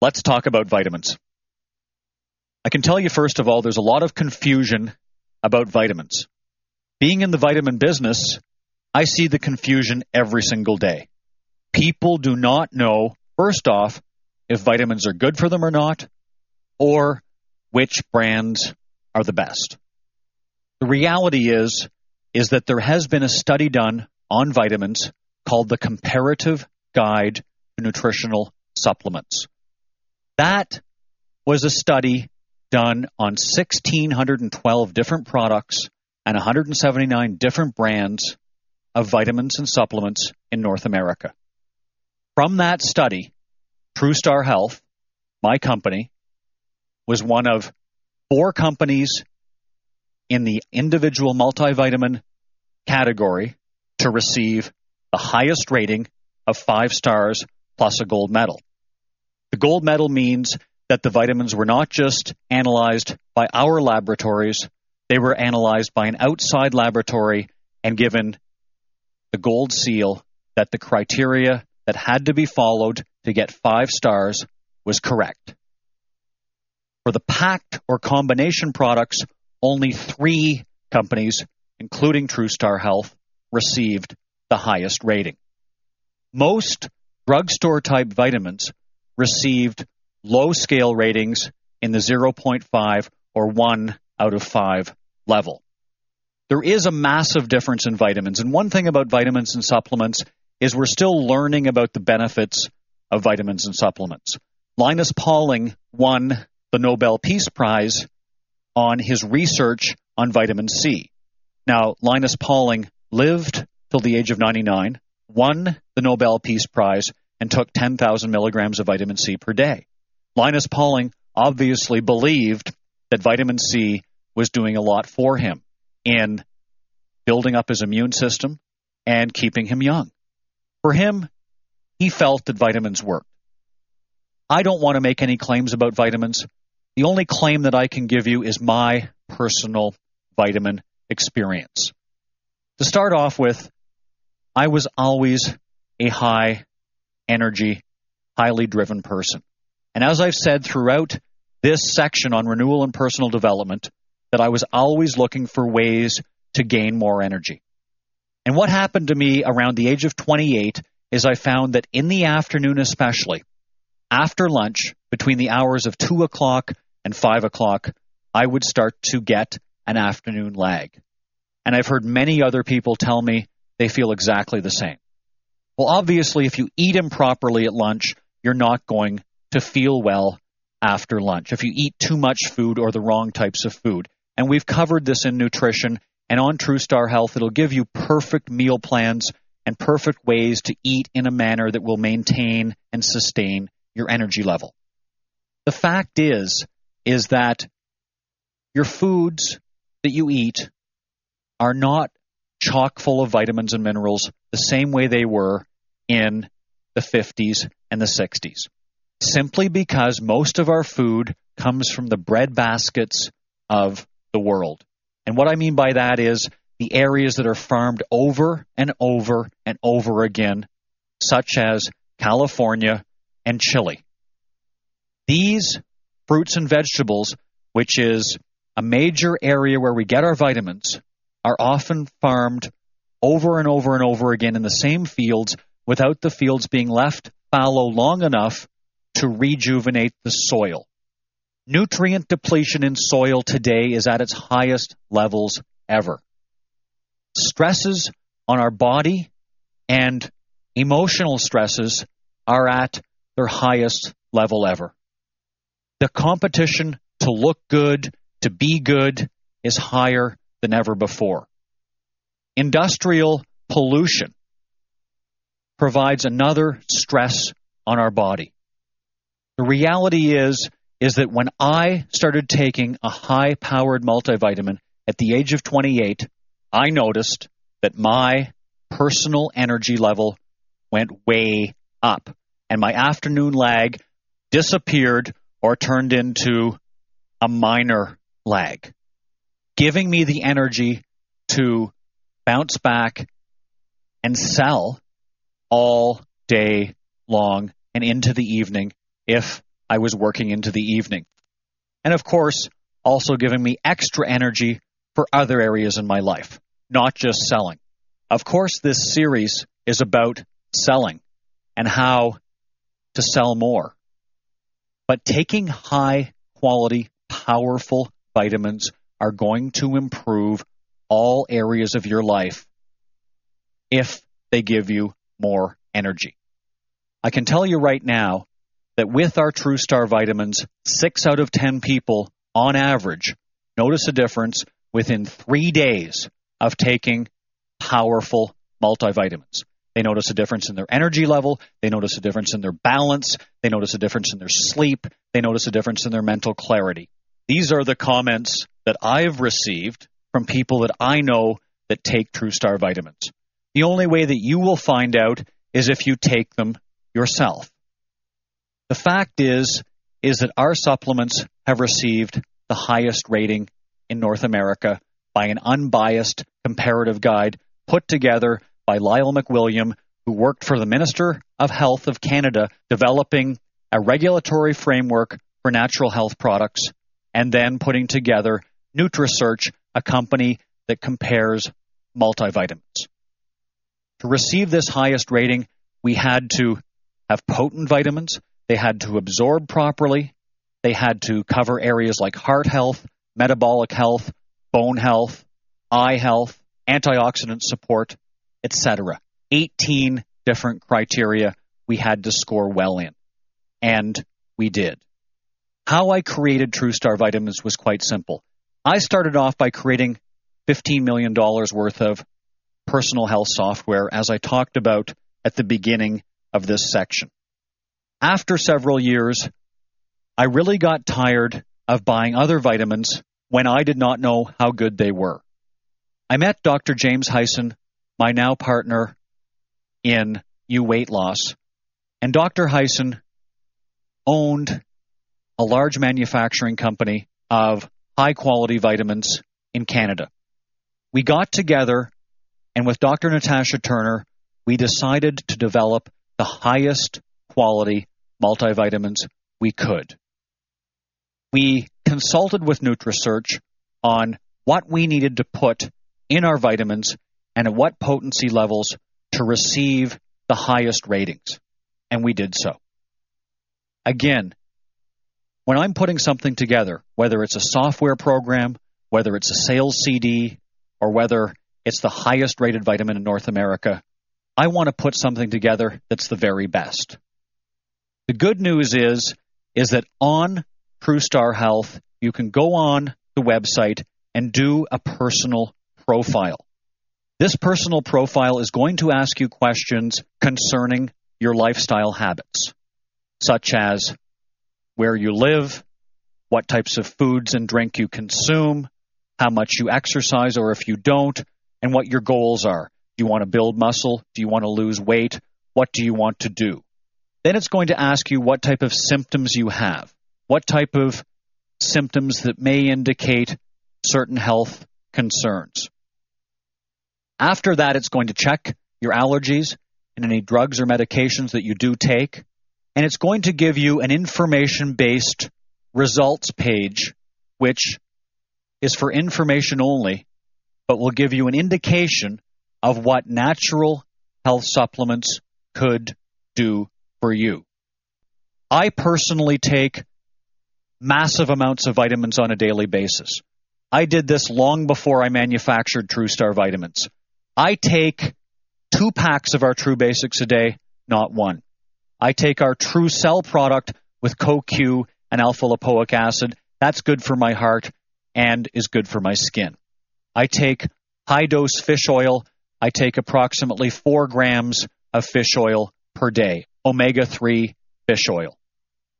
let's talk about vitamins. I can tell you, first of all, there's a lot of confusion about vitamins. Being in the vitamin business, I see the confusion every single day. People do not know, first off, if vitamins are good for them or not, or which brands are the best. The reality is, is that there has been a study done on vitamins called the Comparative Guide to Nutritional Supplements. That was a study done on 1,612 different products and 179 different brands of vitamins and supplements in North America. From that study, TrueStar Health, my company, was one of four companies in the individual multivitamin category to receive the highest rating of five stars plus a gold medal. The gold medal means that the vitamins were not just analyzed by our laboratories, they were analyzed by an outside laboratory and given the gold seal that the criteria that had to be followed to get five stars was correct. For the packed or combination products, only three companies, including TrueStar Health, received the highest rating. Most drugstore type vitamins received low scale ratings in the 0.5 or 1 out of 5 level. There is a massive difference in vitamins. And one thing about vitamins and supplements is we're still learning about the benefits of vitamins and supplements. Linus Pauling won the Nobel Peace Prize on his research on vitamin C. Now, Linus Pauling lived till the age of 99, won the Nobel Peace Prize, and took 10,000 milligrams of vitamin C per day. Linus Pauling obviously believed that vitamin C was doing a lot for him in building up his immune system and keeping him young. For him, he felt that vitamins worked. I don't want to make any claims about vitamins. The only claim that I can give you is my personal vitamin experience. To start off with, I was always a high energy, highly driven person. And as I've said throughout this section on renewal and personal development, that I was always looking for ways to gain more energy. And what happened to me around the age of 28 is I found that in the afternoon, especially after lunch, between the hours of 2 o'clock and 5 o'clock, I would start to get an afternoon lag. And I've heard many other people tell me they feel exactly the same. Well, obviously, if you eat improperly at lunch, you're not going to feel well after lunch. If you eat too much food or the wrong types of food. And we've covered this in nutrition and on TrueStar Health, it'll give you perfect meal plans and perfect ways to eat in a manner that will maintain and sustain your energy level. The fact is, is that your foods that you eat are not chock full of vitamins and minerals the same way they were in the 50s and the 60s. Simply because most of our food comes from the bread baskets of the world. And what I mean by that is the areas that are farmed over and over and over again, such as California and Chile. These fruits and vegetables, which is a major area where we get our vitamins, are often farmed over and over and over again in the same fields without the fields being left fallow long enough to rejuvenate the soil. Nutrient depletion in soil today is at its highest levels ever. Stresses on our body and emotional stresses are at their highest level ever. The competition to look good, to be good, is higher than ever before. Industrial pollution provides another stress on our body. The reality is is that when I started taking a high powered multivitamin at the age of 28, I noticed that my personal energy level went way up and my afternoon lag disappeared or turned into a minor lag, giving me the energy to bounce back and sell all day long and into the evening if I was working into the evening. And of course, also giving me extra energy for other areas in my life, not just selling. Of course, this series is about selling and how to sell more. But taking high quality, powerful vitamins are going to improve all areas of your life if they give you more energy. I can tell you right now that with our True Star vitamins, six out of 10 people on average notice a difference within three days of taking powerful multivitamins. They notice a difference in their energy level. They notice a difference in their balance. They notice a difference in their sleep. They notice a difference in their mental clarity. These are the comments that I've received from people that I know that take True Star vitamins. The only way that you will find out is if you take them yourself. The fact is is that our supplements have received the highest rating in North America by an unbiased comparative guide put together by Lyle MacWilliam, who worked for the Minister of Health of Canada developing a regulatory framework for natural health products and then putting together NutriSearch, a company that compares multivitamins. To receive this highest rating, we had to have potent vitamins, they had to absorb properly, they had to cover areas like heart health, metabolic health, bone health, eye health, antioxidant support, etc. 18 different criteria we had to score well in. And we did. How I created TrueStar Vitamins was quite simple. I started off by creating $15 million worth of personal health software, as I talked about at the beginning of this section. After several years, I really got tired of buying other vitamins when I did not know how good they were. I met Dr. James Hyson, my now partner in U Weight Loss, and Dr. Hyson owned a large manufacturing company of high quality vitamins in Canada. We got together and with Dr. Natasha Turner, we decided to develop the highest quality multivitamins we could. We consulted with NutriSearch on what we needed to put in our vitamins and at what potency levels to receive the highest ratings. And we did so. Again, when I'm putting something together, whether it's a software program, whether it's a sales CD, or whether it's the highest rated vitamin in North America, I want to put something together that's the very best. The good news is is that on TrueStar Health, you can go on the website and do a personal profile. This personal profile is going to ask you questions concerning your lifestyle habits, such as where you live, what types of foods and drink you consume, how much you exercise or if you don't, and what your goals are. Do you want to build muscle? Do you want to lose weight? What do you want to do? Then it's going to ask you what type of symptoms you have, what type of symptoms that may indicate certain health concerns. After that, it's going to check your allergies and any drugs or medications that you do take and it's going to give you an information based results page, which is for information only, but will give you an indication of what natural health supplements could do for you. I personally take massive amounts of vitamins on a daily basis. I did this long before I manufactured TrueStar vitamins. I take two packs of our True Basics a day, not one. I take our True Cell product with CoQ and alpha lipoic acid. That's good for my heart and is good for my skin. I take high dose fish oil. I take approximately four grams of fish oil per day, omega 3 fish oil.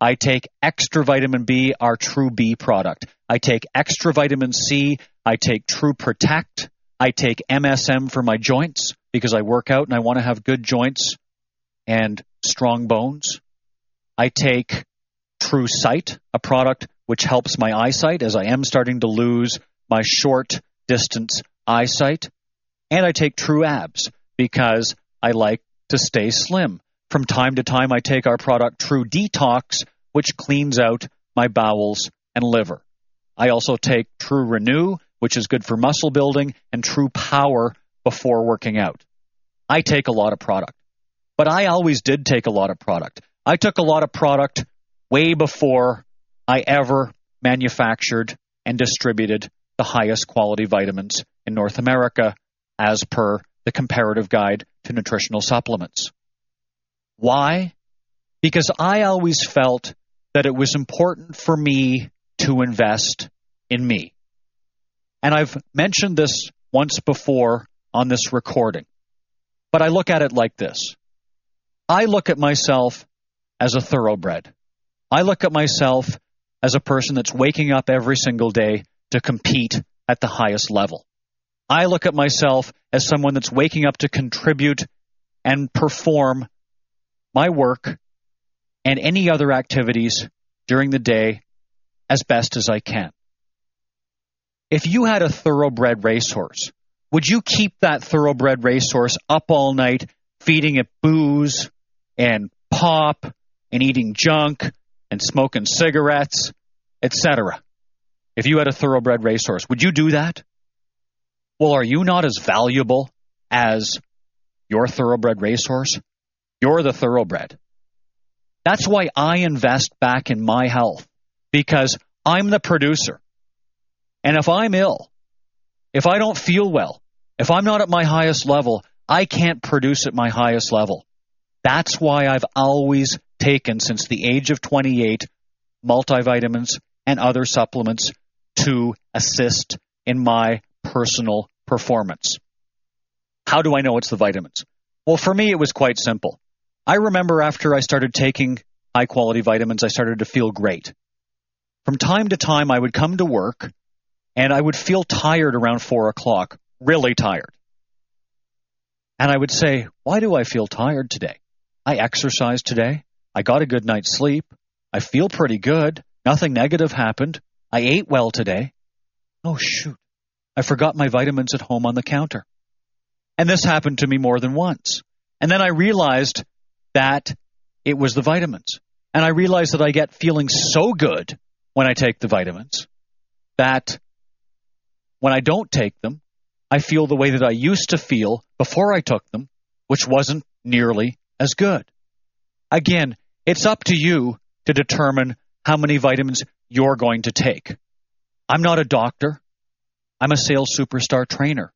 I take extra vitamin B, our True B product. I take extra vitamin C. I take True Protect. I take MSM for my joints because I work out and I want to have good joints and strong bones. I take True Sight, a product which helps my eyesight as I am starting to lose my short distance eyesight. And I take True Abs because I like to stay slim. From time to time, I take our product True Detox, which cleans out my bowels and liver. I also take True Renew, which is good for muscle building, and True Power before working out. I take a lot of product. But I always did take a lot of product. I took a lot of product way before I ever manufactured and distributed the highest quality vitamins in North America as per the comparative guide to nutritional supplements. Why? Because I always felt that it was important for me to invest in me. And I've mentioned this once before on this recording, but I look at it like this I look at myself as a thoroughbred. I look at myself as a person that's waking up every single day to compete at the highest level. I look at myself as someone that's waking up to contribute and perform my work and any other activities during the day as best as I can. If you had a thoroughbred racehorse, would you keep that thoroughbred racehorse up all night feeding it booze and pop and eating junk and smoking cigarettes, etc.? If you had a thoroughbred racehorse, would you do that? Well, are you not as valuable as your thoroughbred racehorse? You're the thoroughbred. That's why I invest back in my health because I'm the producer. And if I'm ill, if I don't feel well, if I'm not at my highest level, I can't produce at my highest level. That's why I've always taken, since the age of 28, multivitamins and other supplements to assist in my personal performance. How do I know it's the vitamins? Well, for me, it was quite simple. I remember after I started taking high quality vitamins, I started to feel great. From time to time, I would come to work and I would feel tired around four o'clock, really tired. And I would say, Why do I feel tired today? I exercised today. I got a good night's sleep. I feel pretty good. Nothing negative happened. I ate well today. Oh, shoot. I forgot my vitamins at home on the counter. And this happened to me more than once. And then I realized that it was the vitamins. And I realized that I get feeling so good when I take the vitamins that when I don't take them, I feel the way that I used to feel before I took them, which wasn't nearly as good. Again, it's up to you to determine how many vitamins you're going to take. I'm not a doctor. I'm a sales superstar trainer.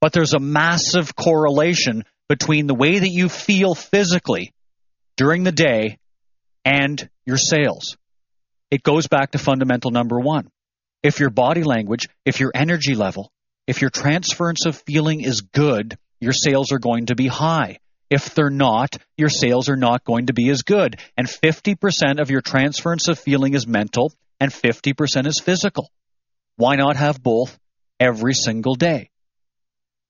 But there's a massive correlation between the way that you feel physically during the day and your sales. It goes back to fundamental number one. If your body language, if your energy level, if your transference of feeling is good, your sales are going to be high. If they're not, your sales are not going to be as good. And 50% of your transference of feeling is mental and 50% is physical. Why not have both every single day?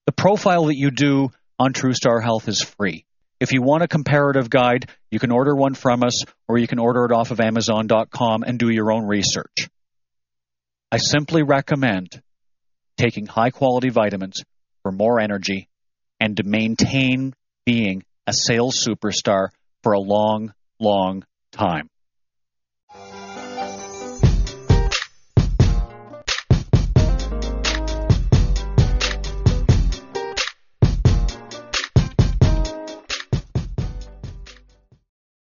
The profile that you do on TrueStar Health is free. If you want a comparative guide, you can order one from us or you can order it off of Amazon.com and do your own research. I simply recommend taking high quality vitamins for more energy and to maintain being a sales superstar for a long, long time.